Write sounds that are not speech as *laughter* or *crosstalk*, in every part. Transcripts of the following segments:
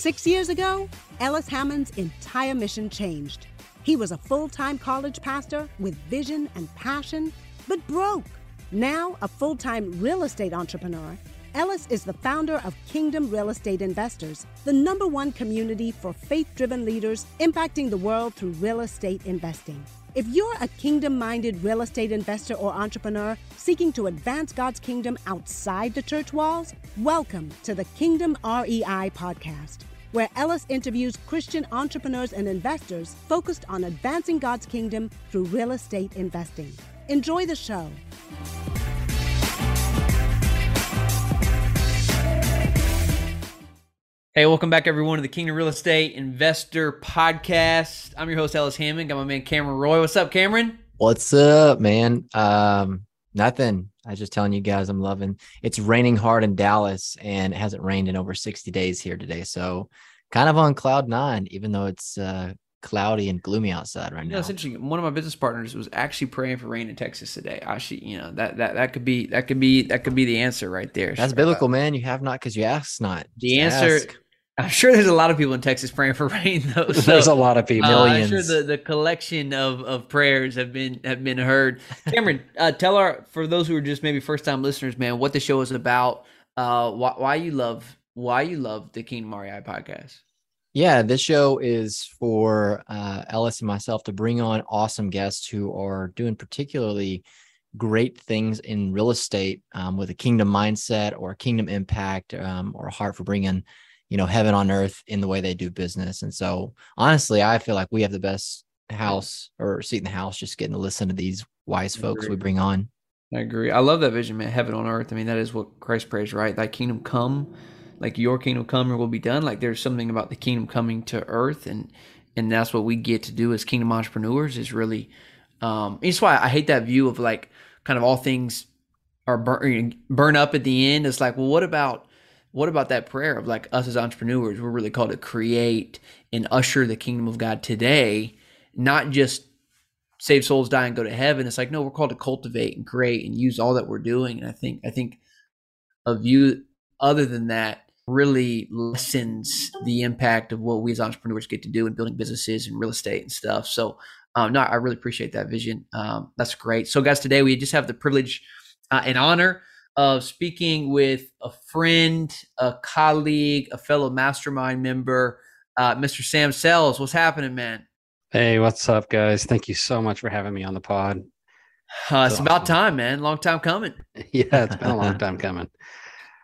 Six years ago, Ellis Hammond's entire mission changed. He was a full time college pastor with vision and passion, but broke. Now, a full time real estate entrepreneur, Ellis is the founder of Kingdom Real Estate Investors, the number one community for faith driven leaders impacting the world through real estate investing. If you're a kingdom minded real estate investor or entrepreneur seeking to advance God's kingdom outside the church walls, welcome to the Kingdom REI podcast, where Ellis interviews Christian entrepreneurs and investors focused on advancing God's kingdom through real estate investing. Enjoy the show. Hey, welcome back everyone to the Kingdom Real Estate Investor Podcast. I'm your host Ellis Hammond. Got my man Cameron Roy. What's up, Cameron? What's up, man? Um, nothing. I was just telling you guys I'm loving. It's raining hard in Dallas, and it hasn't rained in over 60 days here today. So, kind of on cloud nine, even though it's uh, cloudy and gloomy outside right now. it's interesting. One of my business partners was actually praying for rain in Texas today. Actually, you know that that that could be that could be that could be the answer right there. That's Sure. biblical, man. You have not because you ask not. The Just answer. ask. I'm sure there's a lot of people in Texas praying for *laughs* rain though. So, There's a lot of people. uh, I'm sure the, the collection of, of prayers have been have been heard. Cameron, uh, tell our for those who are just maybe first time listeners, man, what the show is about. Uh, why, why you love why you love the King REI podcast. Yeah, this show is for uh, Ellis and myself to bring on awesome guests who are doing particularly great things in real estate um, with a kingdom mindset or a kingdom impact um, or a heart for bringing, you know, heaven on earth in the way they do business. And so, honestly, I feel like we have the best house or seat in the house just getting to listen to these wise folks we bring on. I agree. I love that vision, man. Heaven on earth. I mean, that is what Christ prays, right? Thy kingdom come, like your kingdom come or will be done. Like there's something about the kingdom coming to earth, and and that's what we get to do as kingdom entrepreneurs. Is really, um, it's why I hate that view of like kind of all things are burn burn up at the end. It's like, well, what about what about that prayer of like us as entrepreneurs? We're really called to create and usher the kingdom of God today, not just save souls, die, and go to heaven. It's like no, we're called to cultivate and create and use all that we're doing. And I think I think a view other than that really lessens the impact of what we as entrepreneurs get to do in building businesses and real estate and stuff. So, um, no, I really appreciate that vision. Um, that's great. So, guys, today we just have the privilege uh, and honor of speaking with a friend, a colleague, a fellow mastermind member, uh, Mr. Sam Sells. What's happening, man? Hey, what's up, guys? Thank you so much for having me on the pod. Uh, it's That's about time, man. Long time coming. *laughs* Yeah, it's been a long time coming.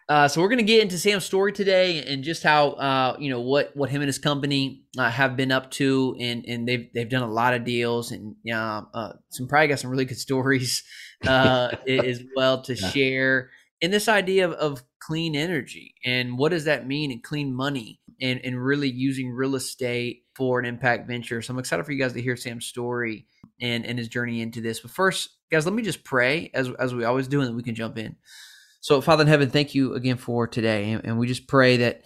Uh, so we're going to get into Sam's story today and just how uh, you know what what him and his company uh, have been up to, and and they've they've done a lot of deals, and uh, uh, some probably got some really good *laughs* stories uh, *laughs* as well to Yeah. share. And this idea of, of clean energy and what does that mean, and clean money, and and really using real estate for an impact venture. So I'm excited for you guys to hear Sam's story and and his journey into this. But first, guys, let me just pray as as we always do, and then we can jump in. So, Father in heaven, thank you again for today. And, we just pray that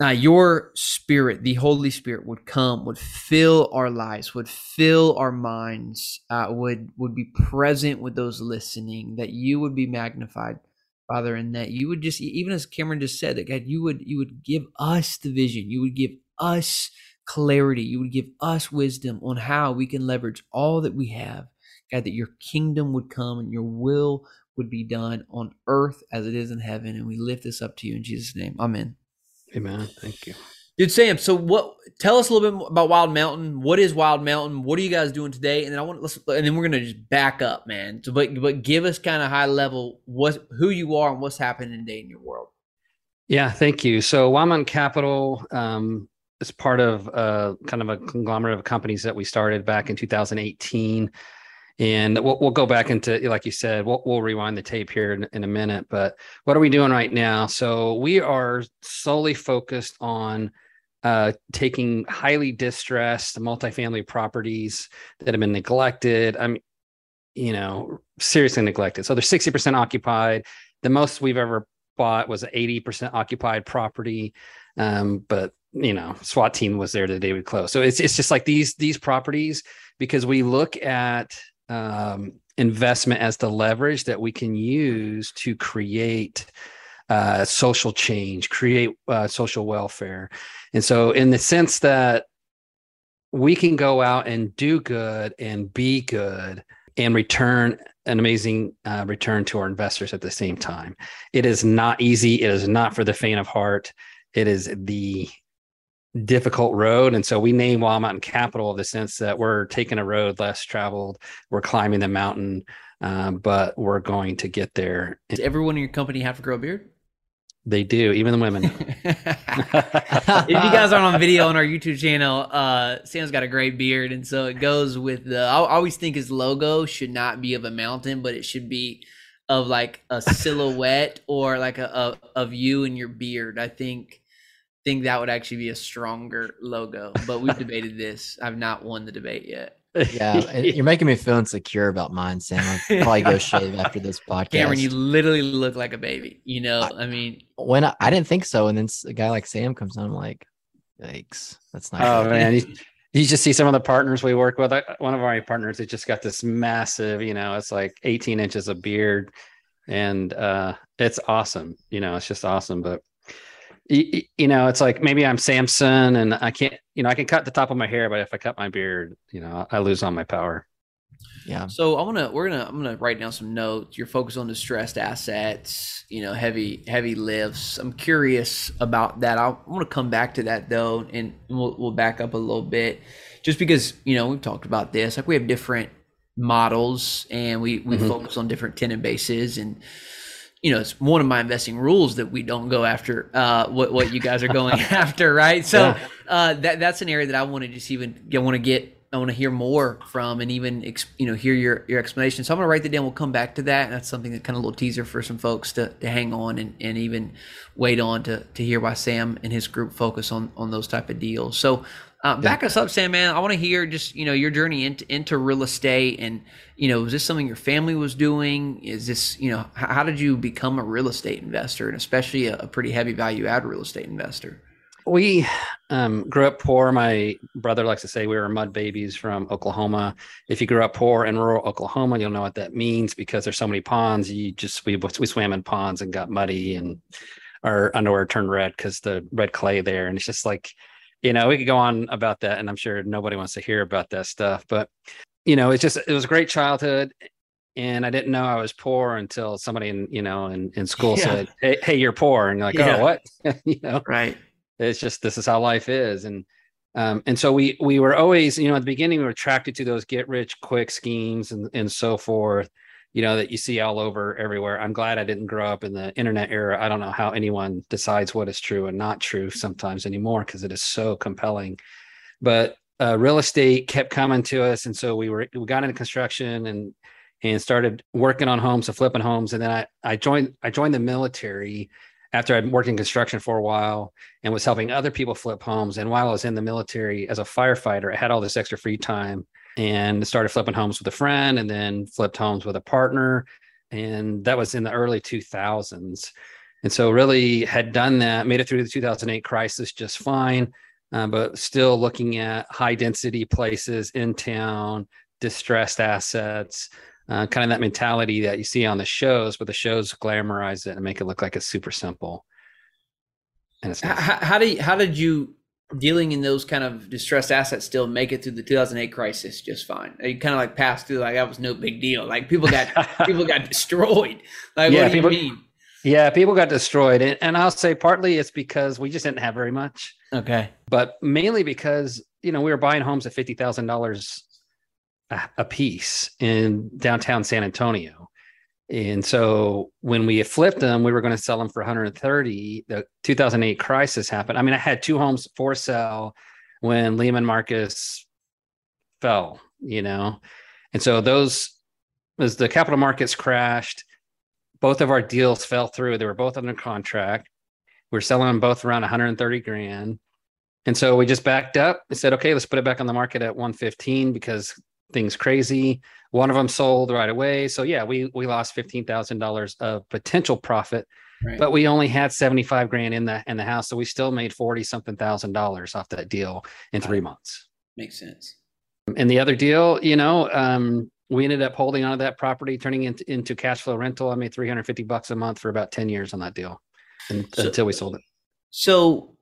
uh, your spirit, the Holy Spirit, would come, would fill our lives, would fill our minds, uh, would would be present with those listening. That you would be magnified, Father, and that you would just, even as Cameron just said, that God, you would you would give us the vision, you would give us clarity, you would give us wisdom on how we can leverage all that we have. God, that your kingdom would come and your will would be done on earth as it is in heaven. And we lift this up to you in Jesus' name. Amen. Amen. Thank you. Dude, Sam. So, what? Tell us a little bit about Wild Mountain. What is Wild Mountain? What are you guys doing today? And then I want to, let's, and then we're gonna just back up, man. So, but but give us kind of high level what who you are and what's happening today in your world. Yeah, thank you. So, Wild Mountain Capital um, is part of uh, kind of a conglomerate of companies that we started back in 2018. And we'll, we'll go back into, like you said, we'll, we'll rewind the tape here in, in a minute. But what are we doing right now? So, we are solely focused on uh, taking highly distressed multifamily properties that have been neglected. I mean, you know, seriously neglected. So they're 60% occupied. The most we've ever bought was an 80% occupied property. Um, but you know, SWAT team was there the day we closed. So it's it's just like these these properties because we look at um, investment as the leverage that we can use to create uh, social change, create uh, social welfare. And so, in the sense that we can go out and do good and be good and return an amazing uh, return to our investors at the same time. It is not easy. It is not for the faint of heart. It is the difficult road. And so we name Wild Mountain Capital in the sense that we're taking a road less traveled, we're climbing the mountain, um, but we're going to get there. Does everyone in your company have to grow a beard? They do, even the women. *laughs* if you guys aren't on video on our YouTube channel, uh, Sam's got a great beard, and so it goes with the. I always think his logo should not be of a mountain, but it should be of like a silhouette or like a, a of you and your beard. I think think that would actually be a stronger logo. But we've debated this. I've not won the debate yet. Yeah, *laughs* you're making me feel insecure about mine, Sam. I'll probably go shave after this podcast. *laughs* Cameron, you literally look like a baby. You know, I, I mean, when I, I, didn't think so, and then a guy like Sam comes on, I'm like, yikes, that's not. Oh good. man, you, *laughs* you just see some of the partners we work with. One of our partners, it just got this massive, you know, it's like 18 inches of beard, and uh, it's awesome. You know, it's just awesome. But you, you, know, it's like maybe I'm Samson and I can't, you know, I can cut the top of my hair, but if I cut my beard, you know, I lose all my power. Yeah. So I want to, we're gonna, I'm gonna write down some notes. You're focused on distressed assets, you know, heavy, heavy lifts. I'm curious about that. i want to come back to that though, and we'll, we'll back up a little bit, just because you know we've talked about this. Like we have different models, and we we mm-hmm. focus on different tenant bases and you know, it's one of my investing rules that we don't go after uh, what what you guys are going *laughs* after, right? So yeah. uh, that that's an area that I want to just even I want to get I want to hear more from and even you know hear your your explanation. So I'm gonna write that down. We'll come back to that. That's something that kind of a little teaser for some folks to, to hang on and, and even wait on to to hear why Sam and his group focus on on those type of deals. So uh, back yeah. us up, Sam, man. I want to hear just you know your journey into into real estate, and you know, was this something your family was doing? Is this you know how, how did you become a real estate investor, and especially a, a pretty heavy value add real estate investor? We um, grew up poor. My brother likes to say we were mud babies from Oklahoma. If you grew up poor in rural Oklahoma, you'll know what that means because there's so many ponds. You just we we swam in ponds and got muddy, and our underwear turned red because the red clay there, and it's just like you know, we could go on about that, and I'm sure nobody wants to hear about that stuff. But you know, it's just it was a great childhood, and I didn't know I was poor until somebody in you know in in school yeah. said, "Hey, hey, you're poor," and you're like, yeah. "Oh, what?" *laughs* you know, right? It's just this is how life is, and um, and so we we were always, you know, at the beginning we were attracted to those get rich quick schemes and and so forth you know that you see all over everywhere. I'm glad i didn't grow up in the internet era. I don't know how anyone decides what is true and not true sometimes anymore because it is so compelling. But uh, real estate kept coming to us. And so we were we got into construction and and started working on homes and flipping homes. And then i i joined i joined the military after I'd worked in construction for a while and was helping other people flip homes. And while I was in the military as a firefighter, I had all this extra free time and started flipping homes with a friend and then flipped homes with a partner. And that was in the early 2000s. And so, really had done that, made it through the 2008 crisis just fine, uh, but still looking at high density places in town, distressed assets, uh, kind of that mentality that you see on the shows, but the shows glamorize it and make it look like it's super simple. And it's how, how did how did you dealing in those kind of distressed assets still make it through the 2008 crisis just fine. You kind of like passed through like that was no big deal. Like people got *laughs* people got destroyed. Like yeah, what do people, you mean? Yeah, people got destroyed, and, and I'll say partly it's because we just didn't have very much. Okay, but mainly because you know we were buying homes at fifty thousand dollars a piece in downtown San Antonio. And so when we flipped them, we were going to sell them for 130. The 2008 crisis happened. I mean, I had two homes for sale when Lehman Marcus fell, you know. And so those as the capital markets crashed, both of our deals fell through. They were both under contract. We are selling them both around 130 grand. And so we just backed up and said, okay, let's put it back on the market at 115 because things crazy. One of them sold right away. So yeah, we we lost fifteen thousand dollars of potential profit, right. but we only had seventy five grand in the in the house, so we still made forty something thousand dollars off that deal in three months. Makes sense. And the other deal, you know, um, we ended up holding onto that property, turning it into cash flow rental. I made 350 bucks a month for about 10 years on that deal. and, so, until we sold it. So,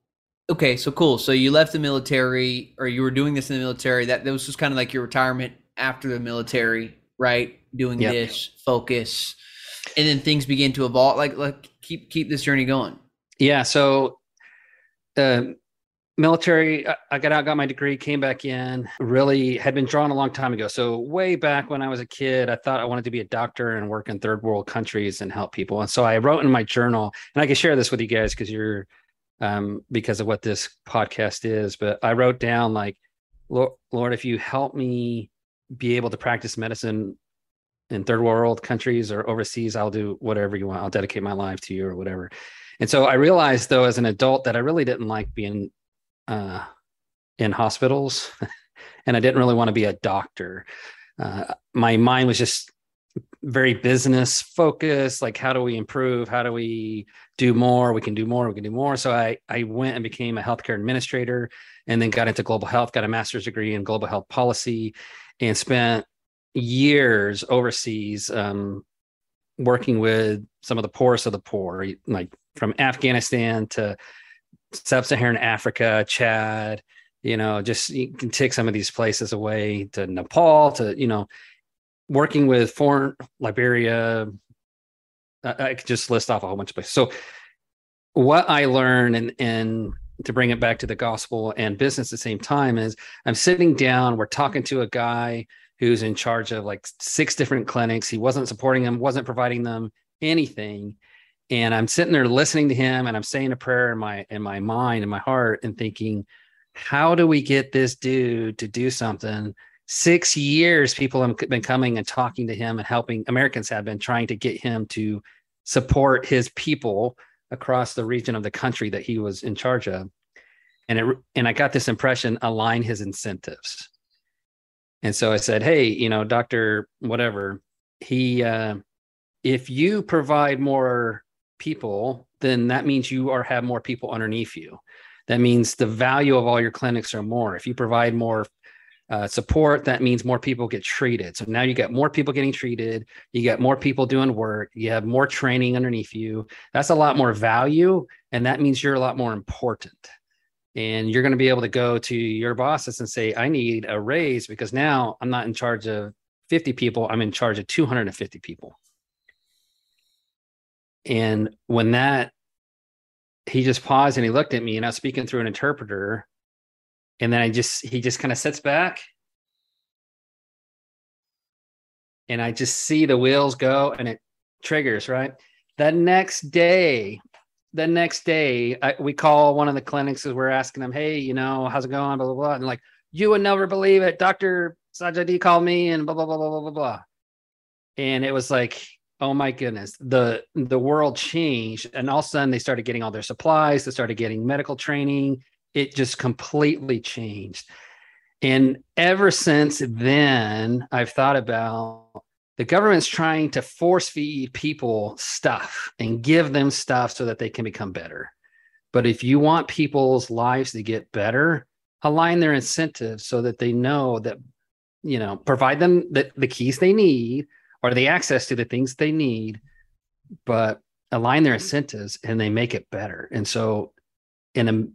okay, so cool. So you left the military, or you were doing this in the military. That that was just kind of like your retirement after the military, right? Doing yep. this focus, and then things begin to evolve. Like, like keep keep this journey going. Yeah. So, uh, military i got out got my degree came back in really had been drawn a long time ago so way back when i was a kid i thought i wanted to be a doctor and work in third world countries and help people and so i wrote in my journal and i can share this with you guys because you're um, because of what this podcast is but i wrote down like lord, lord if you help me be able to practice medicine in third world countries or overseas i'll do whatever you want i'll dedicate my life to you or whatever and so I realized, though, as an adult, that I really didn't like being uh, in hospitals, *laughs* and I didn't really want to be a doctor. Uh, my mind was just very business focused like how do we improve? How do we do more? We can do more we can do more. So i i went and became a healthcare administrator and then got into global health got a master's degree in global health policy and spent years overseas um, working with some of the poorest of the poor like from afghanistan to sub-Saharan Africa, Chad, you know, just you can take some of these places away to Nepal, to you know, working with foreign Liberia. I, I could just list off a whole bunch of places. So, what I learned, and and to bring it back to the gospel and business at the same time, is I'm sitting down, we're talking to a guy who's in charge of like six different clinics. He wasn't supporting them, wasn't providing them anything and i'm sitting there listening to him and i'm saying a prayer in my in my mind in my heart and thinking how do we get this dude to do something six years people have been coming and talking to him and helping americans have been trying to get him to support his people across the region of the country that he was in charge of and it and i got this impression align his incentives and so i said hey you know doctor whatever he uh if you provide more people, then that means you are have more people underneath you. That means the value of all your clinics are more. If you provide more uh, support, that means more people get treated. So now you get more people getting treated. You get more people doing work. You have more training underneath you. That's a lot more value, and that means you're a lot more important. And you're going to be able to go to your bosses and say, "I need a raise because now I'm not in charge of 50 people. I'm in charge of 250 people." And when that, he just paused and he looked at me and I was speaking through an interpreter. And then I just, he just kind of sits back. And I just see the wheels go and it triggers, right? The next day, the next day, I, we call one of the clinics as we're asking them, hey, you know, how's it going? Blah, blah, blah. And like, you would never believe it. Dr. Sajadi called me and blah, blah, blah, blah, blah, blah, blah. And it was like, oh my goodness the the world changed and all of a sudden they started getting all their supplies they started getting medical training it just completely changed and ever since then i've thought about the government's trying to force feed people stuff and give them stuff so that they can become better but if you want people's lives to get better align their incentives so that they know that you know provide them the, the keys they need or the access to the things they need, but align their incentives and they make it better. And so, in a,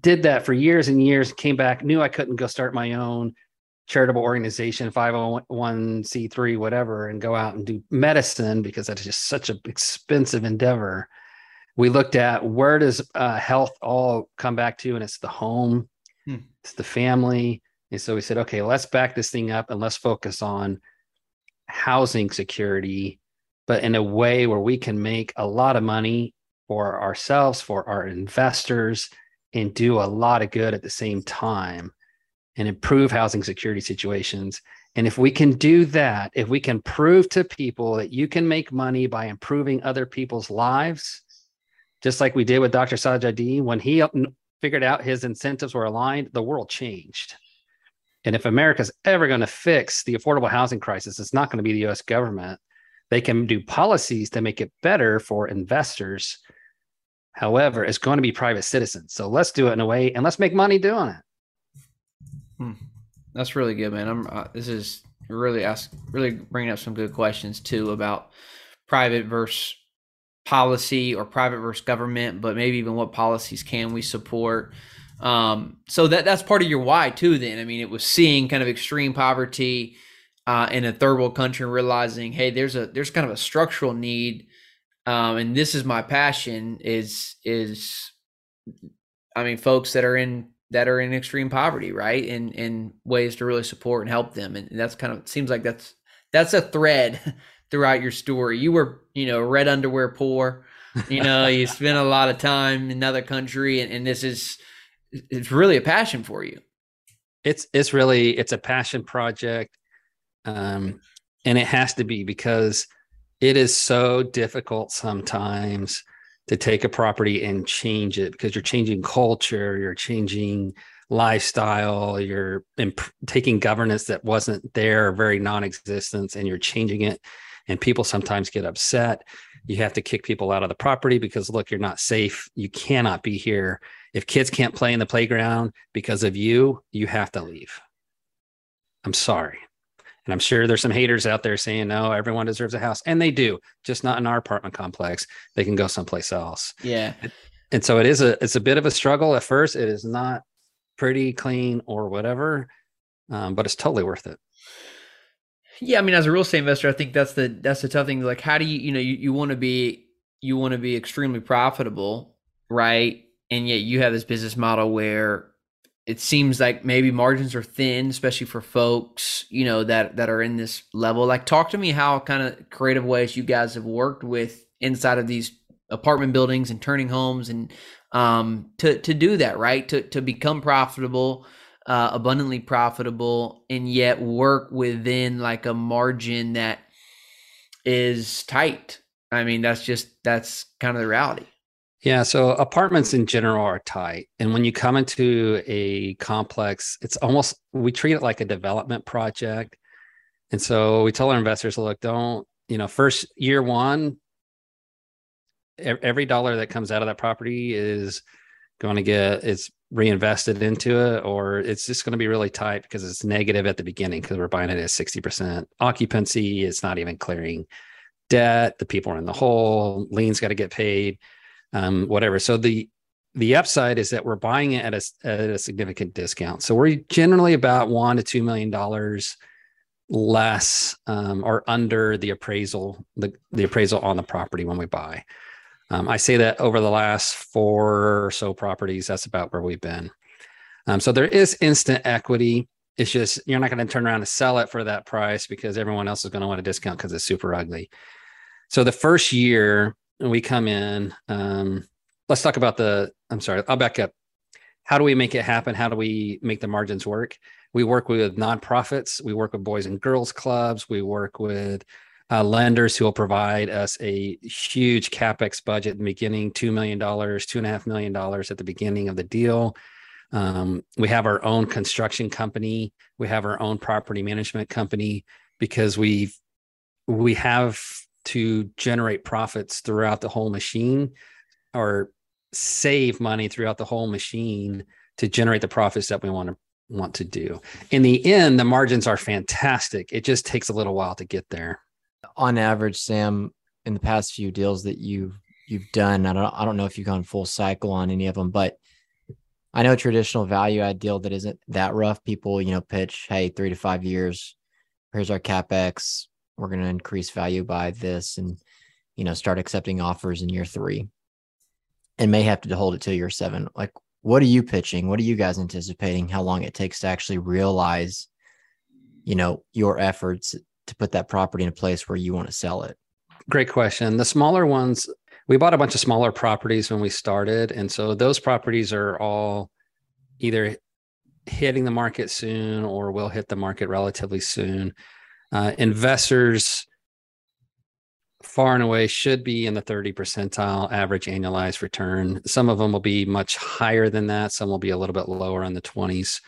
did that for years and years, came back, knew I couldn't go start my own charitable organization, 501c3, whatever, and go out and do medicine because that's just such an expensive endeavor. We looked at where does uh, health all come back to, and it's the home, hmm. it's the family. And so we said, okay, let's back this thing up and let's focus on housing security, but in a way where we can make a lot of money for ourselves, for our investors, and do a lot of good at the same time and improve housing security situations. And if we can do that, if we can prove to people that you can make money by improving other people's lives, just like we did with Dr. Sajadi, when he figured out his incentives were aligned, the world changed. And if America's ever going to fix the affordable housing crisis, it's not going to be the US government. They can do policies to make it better for investors. However, it's going to be private citizens. So let's do it in a way and let's make money doing it. Hmm. That's really good, man. I'm uh, this is really ask really bringing up some good questions too about private versus policy or private versus government, but maybe even what policies can we support. Um, so that that's part of your why too. Then I mean, it was seeing kind of extreme poverty uh, in a third world country, realizing, hey, there's a there's kind of a structural need, um, and this is my passion. Is is I mean, folks that are in that are in extreme poverty, right? And and ways to really support and help them, and that's kind of seems like that's that's a thread *laughs* throughout your story. You were, you know, red underwear poor. You know, you *laughs* spent a lot of time in another country, and, and this is it's really a passion for you. It's it's really it's a passion project, um, and it has to be because it is so difficult sometimes to take a property and change it because you're changing culture, you're changing lifestyle, you're imp- taking governance that wasn't there, very non-existent, and you're changing it and people sometimes get upset. You have to kick people out of the property because look, you're not safe. You cannot be here. If kids can't play in the playground because of you, you have to leave. I'm sorry. And I'm sure there's some haters out there saying, no, everyone deserves a house. And they do, just not in our apartment complex. They can go someplace else. Yeah. And so it is a it's a bit of a struggle at first. It is not pretty clean or whatever. Um, but it's totally worth it. Yeah, I mean, as a real estate investor, I think that's the that's the tough thing. Like, how do you you know you, you want to be you want to be extremely profitable, right? And yet you have this business model where it seems like maybe margins are thin, especially for folks you know that that are in this level. Like, talk to me how kind of creative ways you guys have worked with inside of these apartment buildings and turning homes and um to to do that right to to become profitable uh, abundantly profitable and yet work within like a margin that is tight. I mean, that's just that's kind of the reality. Yeah, so apartments in general are tight. And when you come into a complex, it's almost we treat it like a development project. And so we tell our investors, look, don't, you know, first year one, every dollar that comes out of that property is going to get it's reinvested into it or it's just going to be really tight because it's negative at the beginning because we're buying it at 60% occupancy it's not even clearing debt the people are in the hole liens got to get paid um, whatever so the the upside is that we're buying it at a, at a significant discount so we're generally about one to two million dollars less um, or under the appraisal the, the appraisal on the property when we buy um, I say that over the last four or so properties, that's about where we've been. Um, so there is instant equity. It's just you're not going to turn around and sell it for that price because everyone else is going to want a discount because it's super ugly. So the first year we come in, um, let's talk about the. I'm sorry, I'll back up. How do we make it happen? How do we make the margins work? We work with nonprofits. We work with boys and girls clubs. We work with uh, lenders who will provide us a huge capex budget in the beginning, $2 million, $2.5 million at the beginning of the deal. Um, we have our own construction company. We have our own property management company because we we have to generate profits throughout the whole machine or save money throughout the whole machine to generate the profits that we want to want to do. In the end, the margins are fantastic. It just takes a little while to get there on average, Sam, in the past few deals that you've you've done, I don't I don't know if you've gone full cycle on any of them, but I know traditional value add deal that isn't that rough. People, you know, pitch, hey, three to five years, here's our capex. We're going to increase value by this, and you know, start accepting offers in year three, and may have to hold it till year seven. Like, what are you pitching? What are you guys anticipating? How long it takes to actually realize, you know, your efforts to put that property in a place where you want to sell it? Great question. The smaller ones, we bought a bunch of smaller properties when we started. And so those properties are all either hitting the market soon or will hit the market relatively soon. Uh, investors far and away should be in the 30 percentile average annualized return. Some of them will be much higher than that. Some will be a little bit lower in the 20s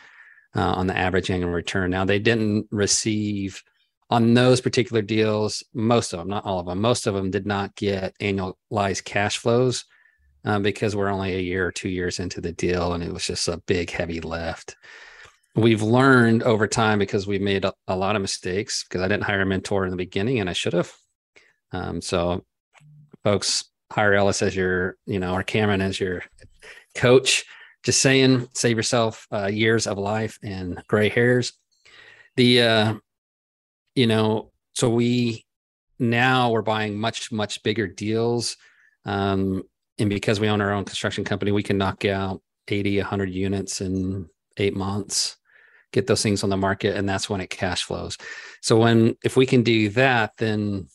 uh, on the average annual return. Now, they didn't receive on those particular deals, most of them, not all of them, most of them did not get annualized cash flows um, because we're only a year or two years into the deal and it was just a big, heavy lift. We've learned over time because we made a, a lot of mistakes because I didn't hire a mentor in the beginning and I should have. Um, so, folks, hire Ellis as your, you know, or Cameron as your coach. Just saying, save yourself uh, years of life and gray hairs. The, uh, you know, so we now we're buying much much bigger deals, um, and because we own our own construction company, we can knock out 80, 100 units in eight months get those things on the market and that's when it cash flows. So when if we can do that then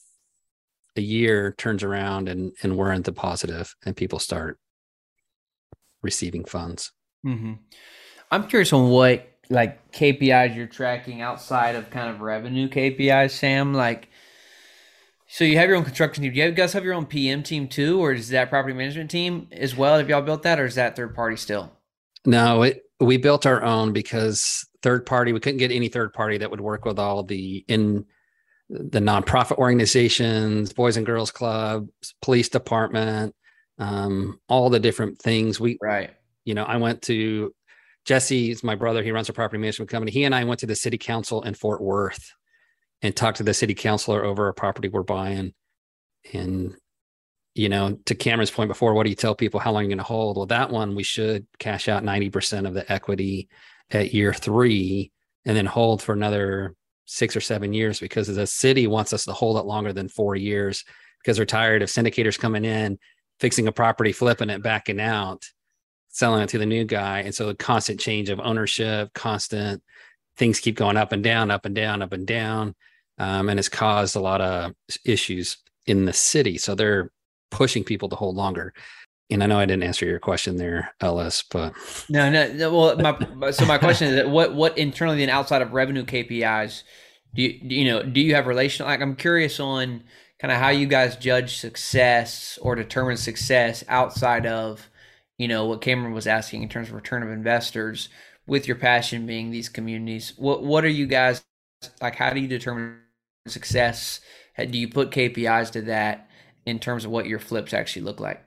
a year turns around and and we're into positive and people start receiving funds. Mm-hmm. i'm curious on what like kpis you're tracking outside of kind of revenue kpis sam like so you have your own construction team. Do you guys have your own pm team too or is that property management team as well? Have y'all built that or is that third party still? No it we built our own because third party we couldn't get any third party that would work with all the in the nonprofit organizations boys and girls club police department um, all the different things. We right. you know i went to jesse's my brother he runs a property management company. He and i went to the city council in fort worth and talked to the city councilor over a property we're buying. And you know, to Cameron's point before, what do you tell people how long are you're going to hold? Well, that one we should cash out 90% of the equity at year three and then hold for another six or seven years because the city wants us to hold it longer than four years because they're tired of syndicators coming in, fixing a property, flipping it, backing out, selling it to the new guy. And so the constant change of ownership, constant things keep going up and down, up and down, up and down. Um, and it's caused a lot of issues in the city. So they're pushing people to hold longer. And I know I didn't answer your question there, Ellis, but no, no, no well, *laughs* my, so my question is that what, what internally and outside of revenue KPIs do you, do you know, do you have relational, like I'm curious on kind of how you guys judge success or determine success outside of, you know, what Cameron was asking in terms of return of investors with your passion being these communities. What, what are you guys like? How do you determine success? Do you put KPIs to that? In terms of what your flips actually look like?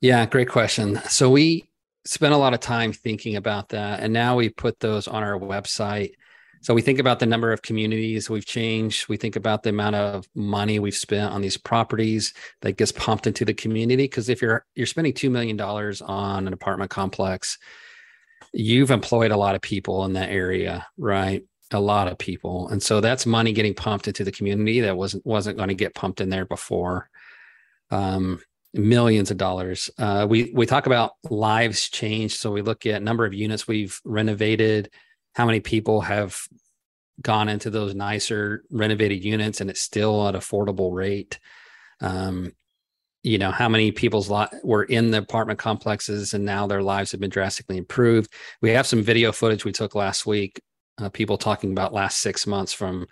Yeah, great question. So we spent a lot of time thinking about that, and now we put those on our website. So we think about the number of communities we've changed. We think about the amount of money we've spent on these properties that gets pumped into the community. Because if you're you're spending two million dollars on an apartment complex, you've employed a lot of people in that area, right? A lot of people, and so that's money getting pumped into the community that wasn't wasn't going to get pumped in there before um, millions of dollars. Uh, we we talk about lives changed, so we look at number of units we've renovated, how many people have gone into those nicer renovated units, and it's still at affordable rate. Um, you know how many people's lot were in the apartment complexes and now their lives have been drastically improved we have some video footage we took last week uh, people talking about last six months from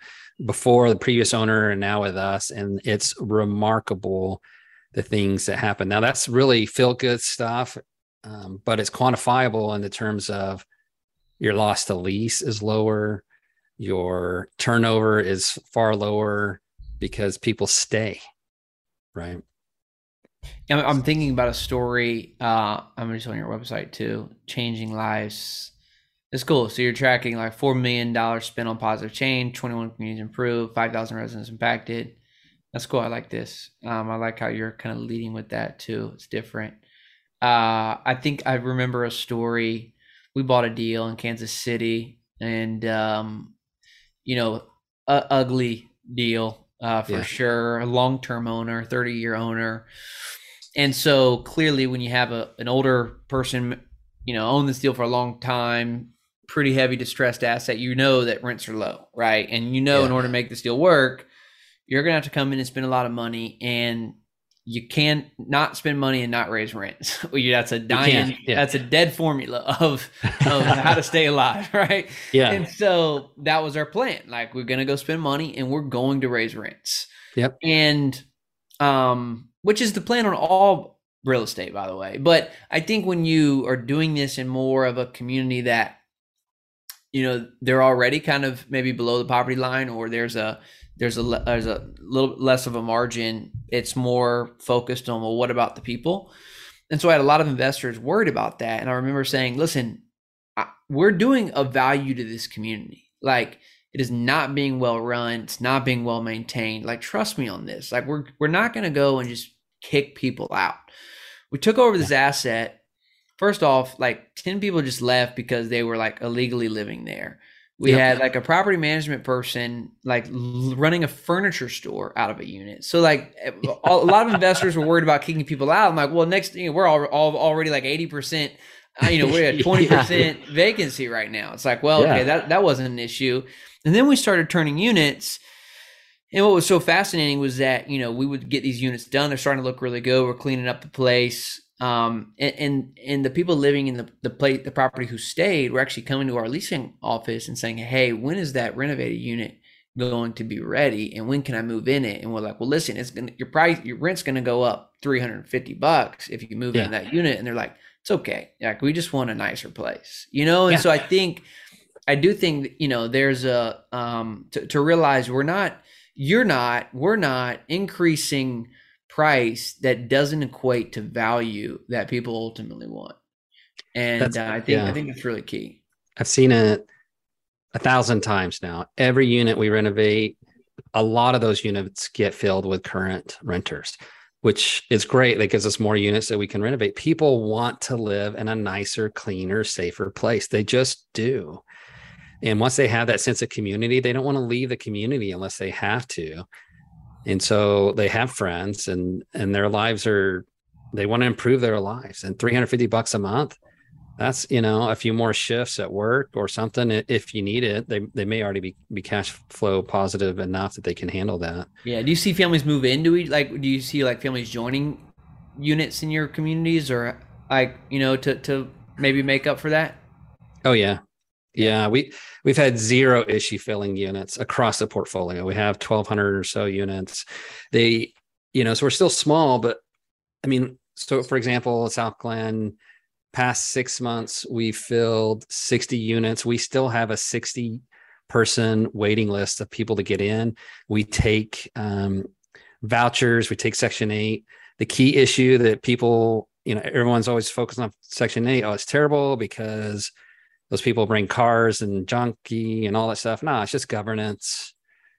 before the previous owner and now with us and it's remarkable the things that happen. Now that's really feel good stuff, um, but it's quantifiable in the terms of your loss to lease is lower, your turnover is far lower because people stay, right? I'm thinking about a story. Uh, I'm just on your website too. Changing lives. It's cool. So you're tracking like four million dollars spent on positive change, 21 communities improved, 5,000 residents impacted. That's cool. I like this. Um, I like how you're kind of leading with that too. It's different. Uh, I think I remember a story. We bought a deal in Kansas City, and um, you know, a ugly deal uh, for yeah. sure. A long term owner, thirty year owner, and so clearly, when you have a an older person, you know, own this deal for a long time, pretty heavy distressed asset, you know that rents are low, right? And you know, yeah. in order to make this deal work you're gonna have to come in and spend a lot of money and you can't not spend money and not raise rents. *laughs* that's a dying, yeah. that's a dead formula of, of *laughs* how to stay alive, *laughs* right? Yeah. And so that was our plan. Like we're gonna go spend money and we're going to raise rents. Yep. And um, which is the plan on all real estate, by the way. But I think when you are doing this in more of a community that, you know, they're already kind of maybe below the poverty line, or there's a there's a there's a little less of a margin. It's more focused on well, what about the people? And so I had a lot of investors worried about that. And I remember saying, listen, I, we're doing a value to this community. Like it is not being well run. It's not being well maintained. Like trust me on this. Like we're we're not going to go and just kick people out. We took over this asset. First off, like 10 people just left because they were like illegally living there. We Yep. had like a property management person like l- running a furniture store out of a unit. So like *laughs* a a lot of investors were worried about kicking people out. I'm like, well, next you know, we're all, all already like 80%, uh, you know, we're at *laughs* 20% vacancy right now. It's like, well, Yeah. okay, that, that wasn't an issue. And then we started turning units. And what was so fascinating was that, you know, we would get these units done. They're starting to look really good. We're cleaning up the place. Um, and, and, and the people living in the, the place, the property who stayed were actually coming to our leasing office and saying, Hey, when is that renovated unit going to be ready? And when can I move in it? And we're like, well, listen, it's going to, your price, your rent's going to go up 350 bucks if you move Yeah. in that unit. And they're like, it's okay. Like we just want a nicer place, you know? And Yeah. so I think, I do think you know, there's a, um, to, to realize we're not, you're not, we're not increasing price that doesn't equate to value that people ultimately want. And uh, I think, I think that's really key. I've seen it a thousand times now. Every unit we renovate, a lot of those units get filled with current renters, which is great. That gives us more units that we can renovate. People want to live in a nicer, cleaner, safer place. They just do. And once they have that sense of community, they don't want to leave the community unless they have to. And so they have friends and and their lives are they want to improve their lives. And 350 bucks a month, that's you know a few more shifts at work or something if you need it they, they may already be, be cash flow positive enough that they can handle that Yeah. Do you see families move into it? Like, do you see like families joining units in your communities or like, you know, to, to maybe make up for that? oh yeah yeah. We we've had zero issue filling units across the portfolio. We have 1200 or so units. They you know so we're still small but i mean so for example south glen past six months we filled 60 units. We still have a 60 person waiting list of people to get in. We take um, vouchers we take section 8 the key issue that people you know everyone's always focused on section 8 oh it's terrible because those people bring cars and junkie and all that stuff no it's just governance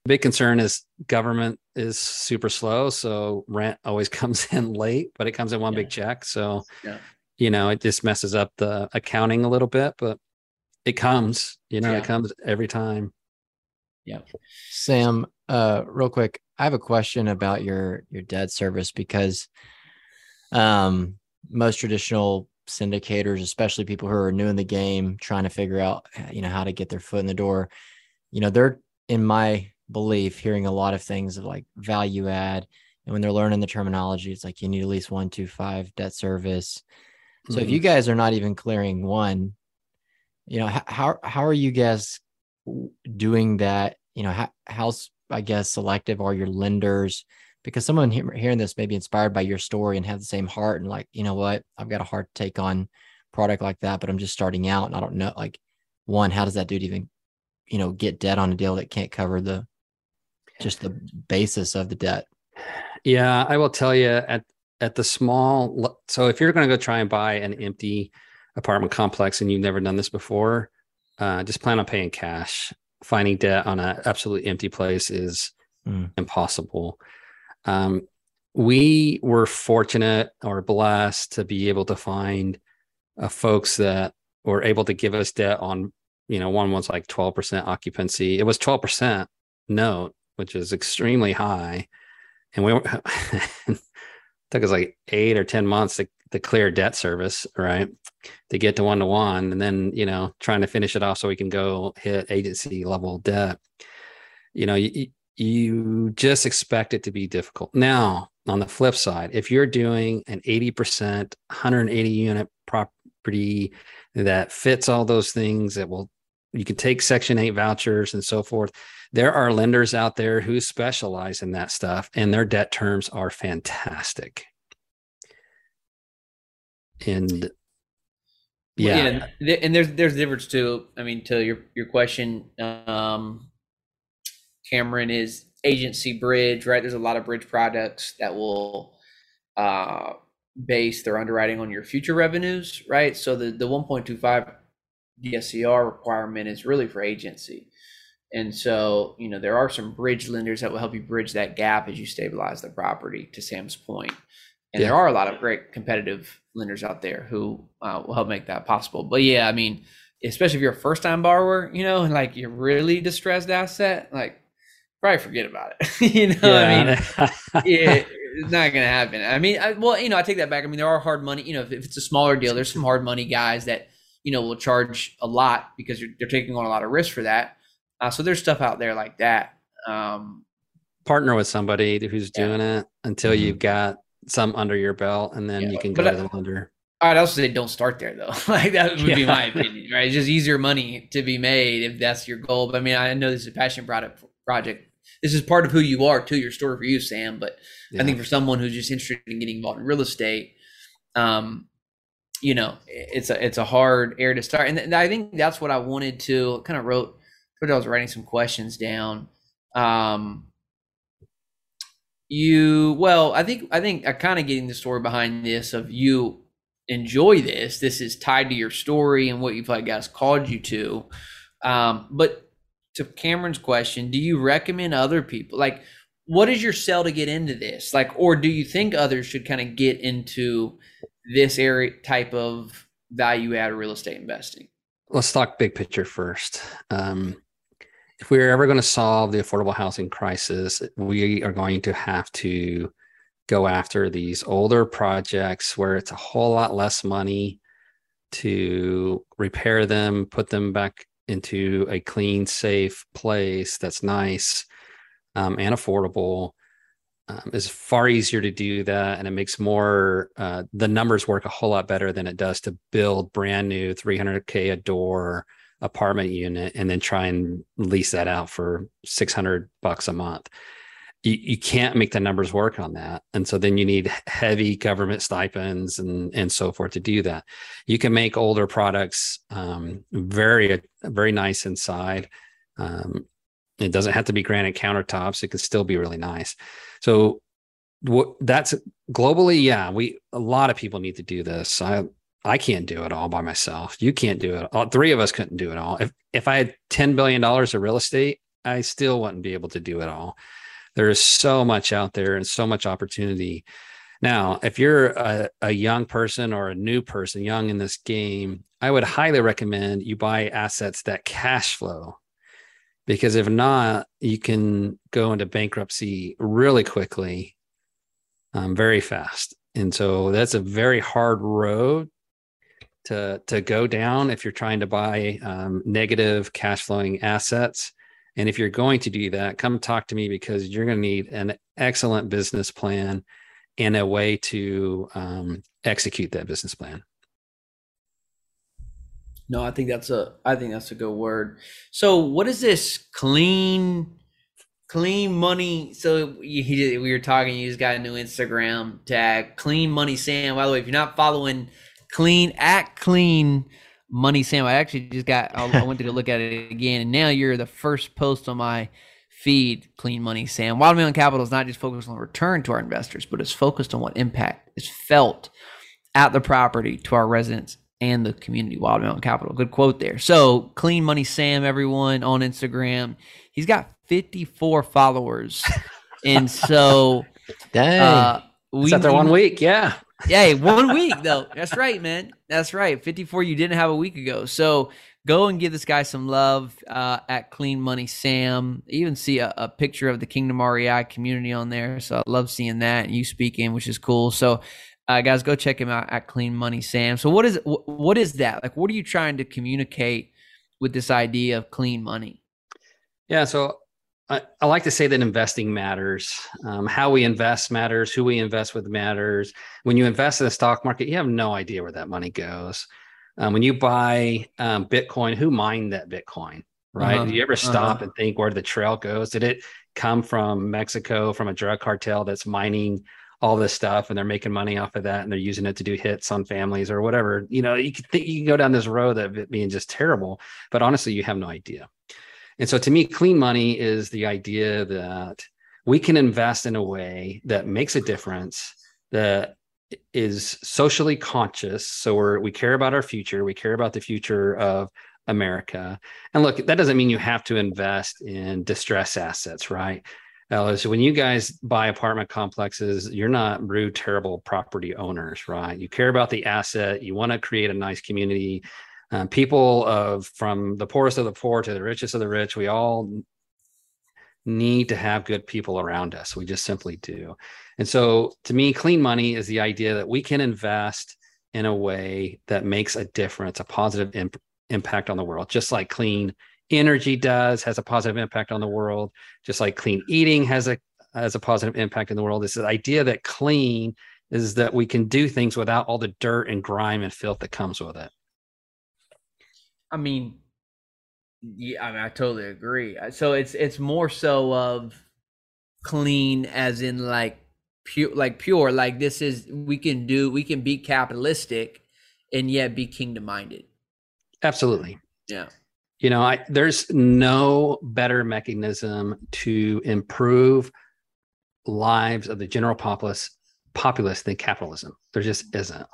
big concern is government is super slow so rent *laughs* always comes in late but it comes in one Yeah. big check so Yeah. you know it just messes up the accounting a little bit but it comes you know Yeah. it comes every time Yeah. Sam, uh, real quick, I have a question about your your debt service because um most traditional syndicators, especially people who are new in the game, trying to figure out you know how to get their foot in the door, you know, they're in my belief hearing a lot of things of like value add. And when they're learning the terminology, it's like you need at least one, two, five debt service. So if Mhm. you guys are not even clearing one, you know, how how, how are you guys doing that? You know, how, how's I guess selective are your lenders? Because someone hearing this may be inspired by your story and have the same heart and like, you know what, I've got a hard to take on product like that, but I'm just starting out and I don't know. Like, one, how does that dude even, you know, get debt on a deal that can't cover the just the basis of the debt? Yeah, I will tell you at at the small. So if you're going to go try and buy an empty apartment complex and you've never done this before, uh, just plan on paying cash. Finding debt on an absolutely empty place is Mm. impossible. Um, we were fortunate or blessed to be able to find uh, folks that were able to give us debt on. You know, one was like 12% occupancy. It was 12% note, which is extremely high and we *laughs* took us like eight or ten months to, to clear debt service right to get to one to one and then you know trying to finish it off so we can go hit agency level debt you know you, you just expect it to be difficult now on the flip side if you're doing an 80% 180 unit property that fits all those things that will you can take section 8 vouchers and so forth there are lenders out there who specialize in that stuff and their debt terms are fantastic and Well, yeah, and there's there's a difference too. I mean, to your your question, um, Cameron is agency bridge, right? There's a lot of bridge products that will uh, base their underwriting on your future revenues, right? So the the 1.25 DSCR requirement is really for agency. And so, you know, there are some bridge lenders that will help you bridge that gap as you stabilize the property, to Sam's point. And yeah. there are a lot of great competitive lenders out there who uh, will help make that possible. But yeah, I mean, especially if you're a first time borrower, you know, and like you're really distressed asset, like probably forget about it. *laughs* you know, yeah. I mean, yeah, *laughs* it's not going to happen. I mean, I, well, you know, I take that back. I mean, there are hard money, you know, if, if, it's a smaller deal, there's some hard money guys that, you know, will charge a lot because you're, they're taking on a lot of risk for that. Uh, so there's stuff out there like that. Um, Partner with somebody who's yeah. doing it until mm-hmm. you've got some under your belt and then yeah, you can go to the lender. I'd also say don't start there though. *laughs* like that would yeah. be my opinion, right? It's just easier money to be made if that's your goal. But I mean, I know this is a passion product project. This is part of who you are, to your story for you, Sam. But yeah. I think for someone who's just interested in getting involved in real estate, um, you know, it's a it's a hard area to start. And, th- I think that's what I wanted to kind of wrote. I was writing some questions down. Um, you well, I think I think I kind of getting the story behind this of you enjoy this. This is tied to your story and what you've like guys called you to. Um, but to Cameron's question, do you recommend other people like what is your sell to get into this? Like, or do you think others should kind of get into this area type of value add real estate investing? Let's talk big picture first. Um, if we're ever going to solve the affordable housing crisis, we are going to have to go after these older projects where it's a whole lot less money to repair them, put them back into a clean, safe place that's nice um, and affordable. Um, is far easier to do that, and it makes more. Uh, the numbers work a whole lot better than it does to build brand new 300k a door apartment unit and then try and lease that out for 600 bucks a month you, you can't make the numbers work on that. And so then you need heavy government stipends and and so forth to do that. You can make older products um, very very nice inside. Um, it doesn't have to be granite countertops. It can still be really nice. So what that's globally yeah we a lot of people need to do this. I i can't do it all by myself. You can't do it all. Three of us couldn't do it all. If if i had 10 billion dollars of real estate i still wouldn't be able to do it all there is so much out there and so much opportunity. Now, if you're a, a young person or a new person, young in this game, I would highly recommend you buy assets that cash flow because if not, you can go into bankruptcy really quickly, um, very fast. And so that's a very hard road to to go down if you're trying to buy um, negative cash flowing assets. And if you're going to do that, come talk to me because you're going to need an excellent business plan and a way to um, execute that business plan. No, I think that's a I think that's a good word. So, what is this clean clean money? So, he, we were talking. You just got a new Instagram tag, Clean Money Sam. By the way, if you're not following Clean at Clean Money Sam. I actually just got. I went to look at it again, and now you're the first post on my feed. Clean Money Sam. Wild Mountain Capital is not just focused on return to our investors, but it's focused on what impact is felt at the property to our residents and the community. Wild Mountain Capital. Good quote there. So Clean Money Sam, everyone on Instagram. He's got 54 followers, *laughs* and so dang. Uh, we, after one week, yeah. *laughs* Yeah, one week though. That's right, man. That's right. 54 you didn't have a week ago. So go and give this guy some love uh, at Clean Money Sam. even see a, a, picture of the Kingdom REI community on there. So I love seeing that and you speaking, which is cool. So uh, guys, go check him out at Clean Money Sam. So what is what is that? Like what are you trying to communicate with this idea of clean money? Yeah, so I, I, like to say that investing matters. Um, how we invest matters. Who we invest with matters. When you invest in the stock market, you have no idea where that money goes. Um, when you buy um, Bitcoin, who mined that Bitcoin? Right? Uh-huh. Do you ever stop uh-huh. and think where the trail goes? Did it come from Mexico, from a drug cartel that's mining all this stuff, and they're making money off of that, and they're using it to do hits on families or whatever? You know, you can think you can go down this road of it being just terrible, but honestly, you have no idea. And so to me, clean money is the idea that we can invest in a way that makes a difference, that is socially conscious. So we're, we care about our future, we care about the future of America. And look, that doesn't mean you have to invest in distress assets, right? Uh, Ellis, when you guys buy apartment complexes, you're not rude, terrible property owners, right? You care about the asset. You want to create a nice community. Um, people of from the poorest of the poor to the richest of the rich, we all need to have good people around us. We just simply do. And so, to me, clean money is the idea that we can invest in a way that makes a difference, a positive imp- impact on the world, just like clean energy does has a positive impact on the world just like clean eating has a has a positive impact in the world is the idea that clean is that we can do things without all the dirt and grime and filth that comes with it i mean yeah i mean i totally agree uh, so it's it's more so of clean as in like pure like pure like this is we can do we can be capitalistic and yet be kingdom minded absolutely. Yeah. You know I, there's no better mechanism to improve lives of the general populace populace than capitalism. There just isn't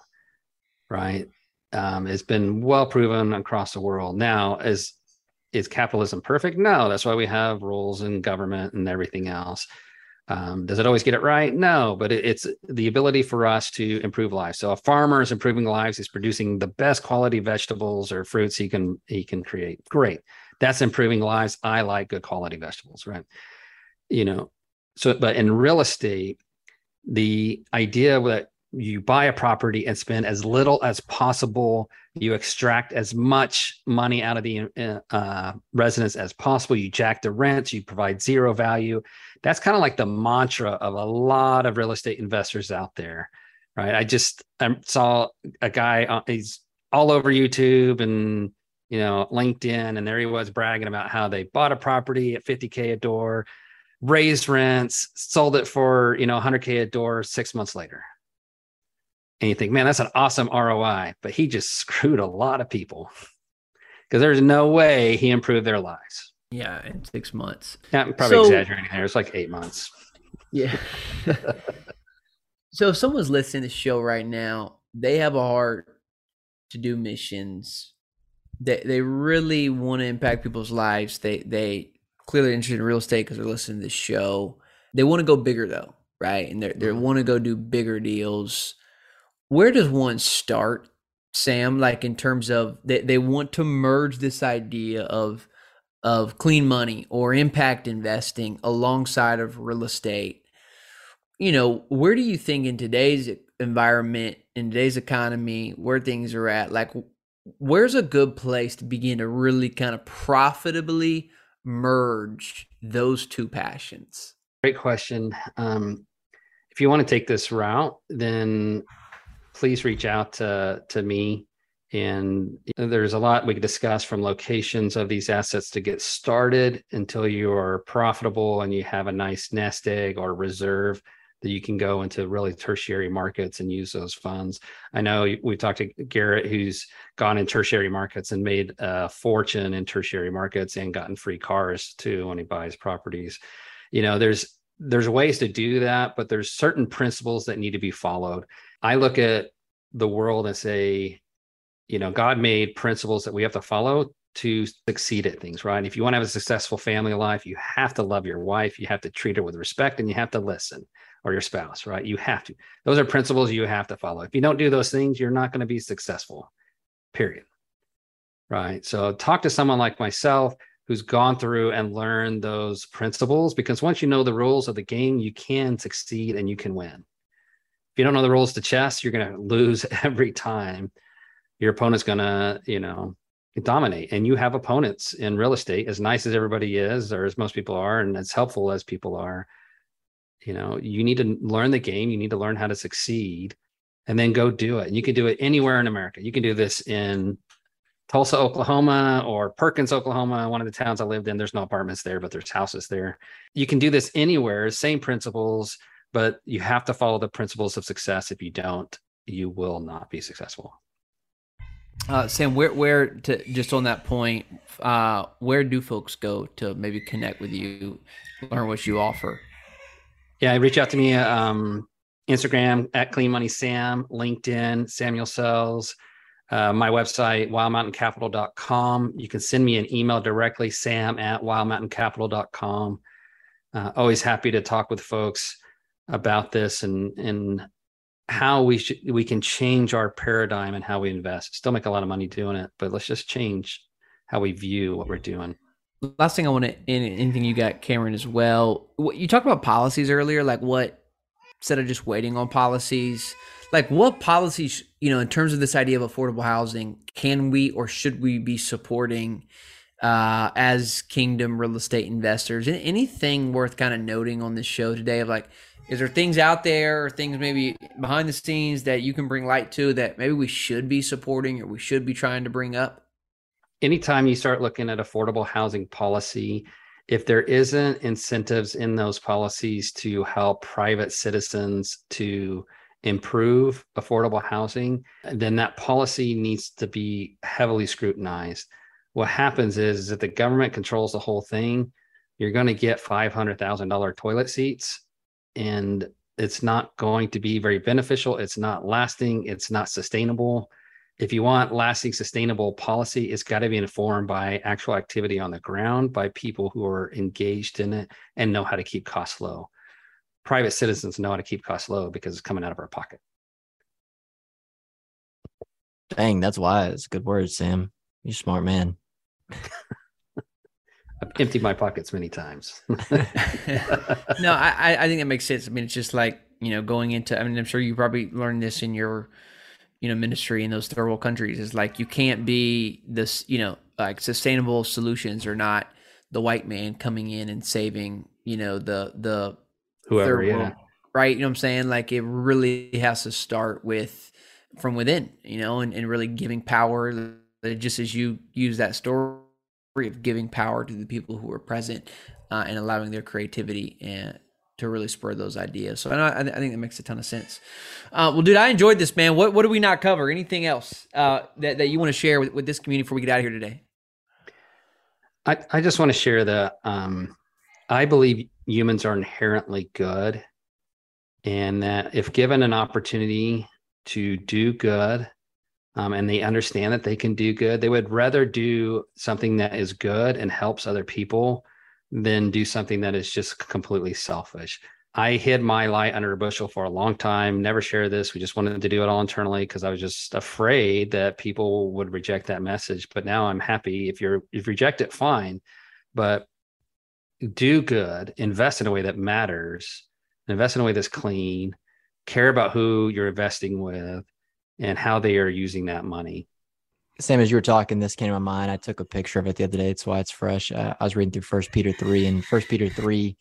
right um, it's been well proven across the world now is is capitalism perfect no that's why we have rules and government and everything else um, does it always get it right? No, but it, it's the ability for us to improve lives. So a farmer is improving lives. He's producing the best quality vegetables or fruits he can he can create. Great, that's improving lives. I like good quality vegetables, right? You know, so but in real estate, the idea that you buy a property and spend as little as possible. You extract as much money out of the uh, residents as possible. You jack the rents you provide zero value. That's kind of like the mantra of a lot of real estate investors out there right? I just I saw a guy uh, he's all over youtube and you know linkedin and there he was bragging about how they bought a property at 50k a door raised rents sold it for you know 100k a door six months later and you think man that's an awesome roi but he just *laughs* screwed a lot of people because there's no way he improved their lives yeah, in six months. Yeah, I'm probably so, exaggerating there. It's like eight months. Yeah. *laughs* so if someone's listening to the show right now, they have a heart to do missions. They they really want to impact people's lives. They they clearly interested in real estate because they're listening to the show. They want to go bigger though, right? And they they mm-hmm. want to go do bigger deals. Where does one start, Sam? Like in terms of they, they want to merge this idea of of clean money or impact investing alongside of real estate. You know where do you think in today's environment in today's economy where things are at like where's a good place to begin to really kind of profitably merge those two passions? Great question. Um, if you want to take this route then please reach out to, to me and there's a lot we could discuss from locations of these assets to get started until you are profitable and you have a nice nest egg or reserve that you can go into really tertiary markets and use those funds. I know we talked to Garrett, who's gone in tertiary markets and made a fortune in tertiary markets and gotten free cars too when he buys properties. You know, there's there's ways to do that, but there's certain principles that need to be followed. I look at the world and say, you know, God made principles that we have to follow to succeed at things, right? And If you want to have a successful family life, you have to love your wife, you have to treat her with respect, and you have to listen, or your spouse, right? You have to. Those are principles you have to follow. If you don't do those things, you're not going to be successful, period. Right. So talk to someone like myself who's gone through and learned those principles because once you know the rules of the game, you can succeed and you can win. If you don't know the rules to chess, you're going to lose *laughs* every time your opponent's going to, you know, dominate. And you have opponents in real estate, as nice as everybody is, or as most people are, and as helpful as people are. You know, you need to learn the game. You need to learn how to succeed and then go do it. And you can do it anywhere in America. You can do this in Tulsa, Oklahoma, or Perkins, Oklahoma, one of the towns I lived in. There's no apartments there, but there's houses there. You can do this anywhere, same principles, but you have to follow the principles of success. If you don't, you will not be successful. Uh, Sam, where where to just on that point, uh, where do folks go to maybe connect with you, learn what you offer? Yeah, reach out to me um, Instagram at Clean Money Sam, LinkedIn Samuel Sells, uh, my website wildmountaincapital.com. You can send me an email directly, Sam at wildmountaincapital.com. Uh, always happy to talk with folks about this and and how we should we can change our paradigm and how we invest. Still make a lot of money doing it, but let's just change how we view what we're doing. Last thing I want to anything you got, Cameron, as well. You talked about policies earlier, like what instead of just waiting on policies, like what policies, you know, in terms of this idea of affordable housing, can we or should we be supporting uh, as Kingdom real estate investors? Anything worth kind of noting on this show today of like is there things out there or things maybe behind the scenes that you can bring light to that maybe we should be supporting or we should be trying to bring up? Anytime you start looking at affordable housing policy if there isn't incentives in those policies to help private citizens to improve affordable housing then that policy needs to be heavily scrutinized. What happens is, is that the government controls the whole thing you're going to get $500000 toilet seats and it's not going to be very beneficial. It's not lasting. It's not sustainable. If you want lasting, sustainable policy, it's got to be informed by actual activity on the ground by people who are engaged in it and know how to keep costs low. Private citizens know how to keep costs low because it's coming out of our pocket. Dang, that's wise. Good words, Sam. You're smart man. *laughs* I've emptied my pockets many times. *laughs* no, I, I think that makes sense. I mean, it's just like, you know, going into, I mean, I'm sure you probably learned this in your, you know, ministry in those third world countries is like, you can't be this, you know, like sustainable solutions are not the white man coming in and saving, you know, the, the, whoever, yeah. World, right. You know what I'm saying? Like it really has to start with, from within, you know, and, and really giving power, just as you use that story of giving power to the people who are present uh, and allowing their creativity and to really spur those ideas. So I, know, I think that makes a ton of sense. Uh, well, dude, I enjoyed this, man. What what do we not cover? Anything else uh, that that you want to share with, with this community before we get out of here today? I I just want to share that um, I believe humans are inherently good, and that if given an opportunity to do good um, and they understand that they can do good, they would rather do something that is good and helps other people than do something that is just completely selfish. I hid my light under a bushel for a long time, never shared this. We just wanted to do it all internally because I was just afraid that people would reject that message. But now I'm happy. If you're if you reject it, fine. But do good, invest in a way that matters, invest in a way that's clean, care about who you're investing with, and how they are using that money. Same as you were talking, this came to my mind. I took a picture of it the other day. It's why it's fresh. Uh, I was reading through First Peter three, and First Peter three,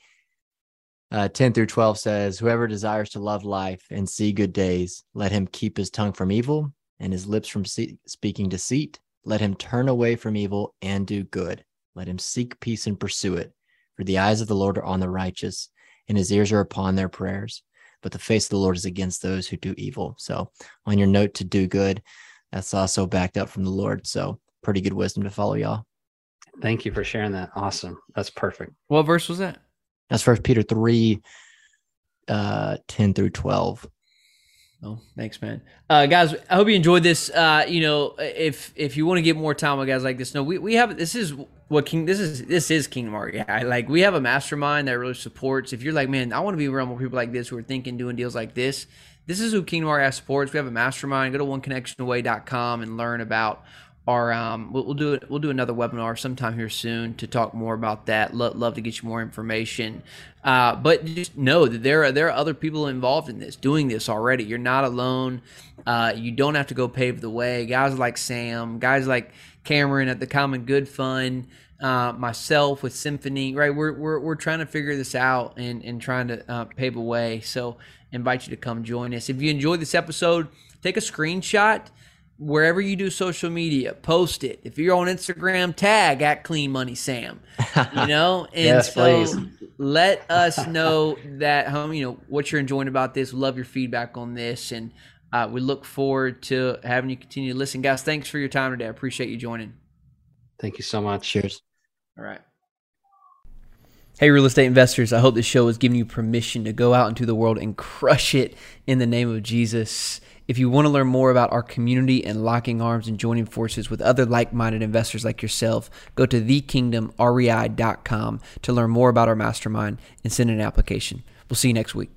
uh, ten through twelve says, "Whoever desires to love life and see good days, let him keep his tongue from evil and his lips from speaking deceit. Let him turn away from evil and do good. Let him seek peace and pursue it. For the eyes of the Lord are on the righteous, and his ears are upon their prayers." But the face of the Lord is against those who do evil. So on your note to do good, that's also backed up from the Lord. So pretty good wisdom to follow, y'all. Thank you for sharing that. Awesome. That's perfect. What verse was that? That's First Peter three, uh, ten through twelve. Thanks, man. Uh, guys, I hope you enjoyed this. Uh, you know, if if you want to get more time with guys like this, no, we, we have this is what King this is this is Kingdom Art. Yeah, like we have a mastermind that really supports. If you're like, man, I want to be around more people like this who are thinking, doing deals like this. This is who Kingdom Art supports. We have a mastermind. Go to oneconnectionaway.com and learn about our. Um, we'll, do it. We'll do another webinar sometime here soon to talk more about that. Lo- love to get you more information. Uh, but just know that there are there are other people involved in this, doing this already. You're not alone. Uh, you don't have to go pave the way. Guys like Sam, guys like Cameron at the Common Good Fund, uh, myself with Symphony, right? We're, we're, we're trying to figure this out and, and trying to uh, pave a way. So invite you to come join us. If you enjoyed this episode, take a screenshot wherever you do social media, post it. If you're on Instagram, tag at Clean Money Sam. You *laughs* know, and yes, so please. let us know that home. You know what you're enjoying about this. Love your feedback on this, and uh, we look forward to having you continue to listen, guys. Thanks for your time today. I appreciate you joining. Thank you so much. Cheers. All right. Hey, real estate investors, I hope this show has given you permission to go out into the world and crush it in the name of Jesus. If you want to learn more about our community and locking arms and joining forces with other like minded investors like yourself, go to thekingdomrei.com to learn more about our mastermind and send an application. We'll see you next week.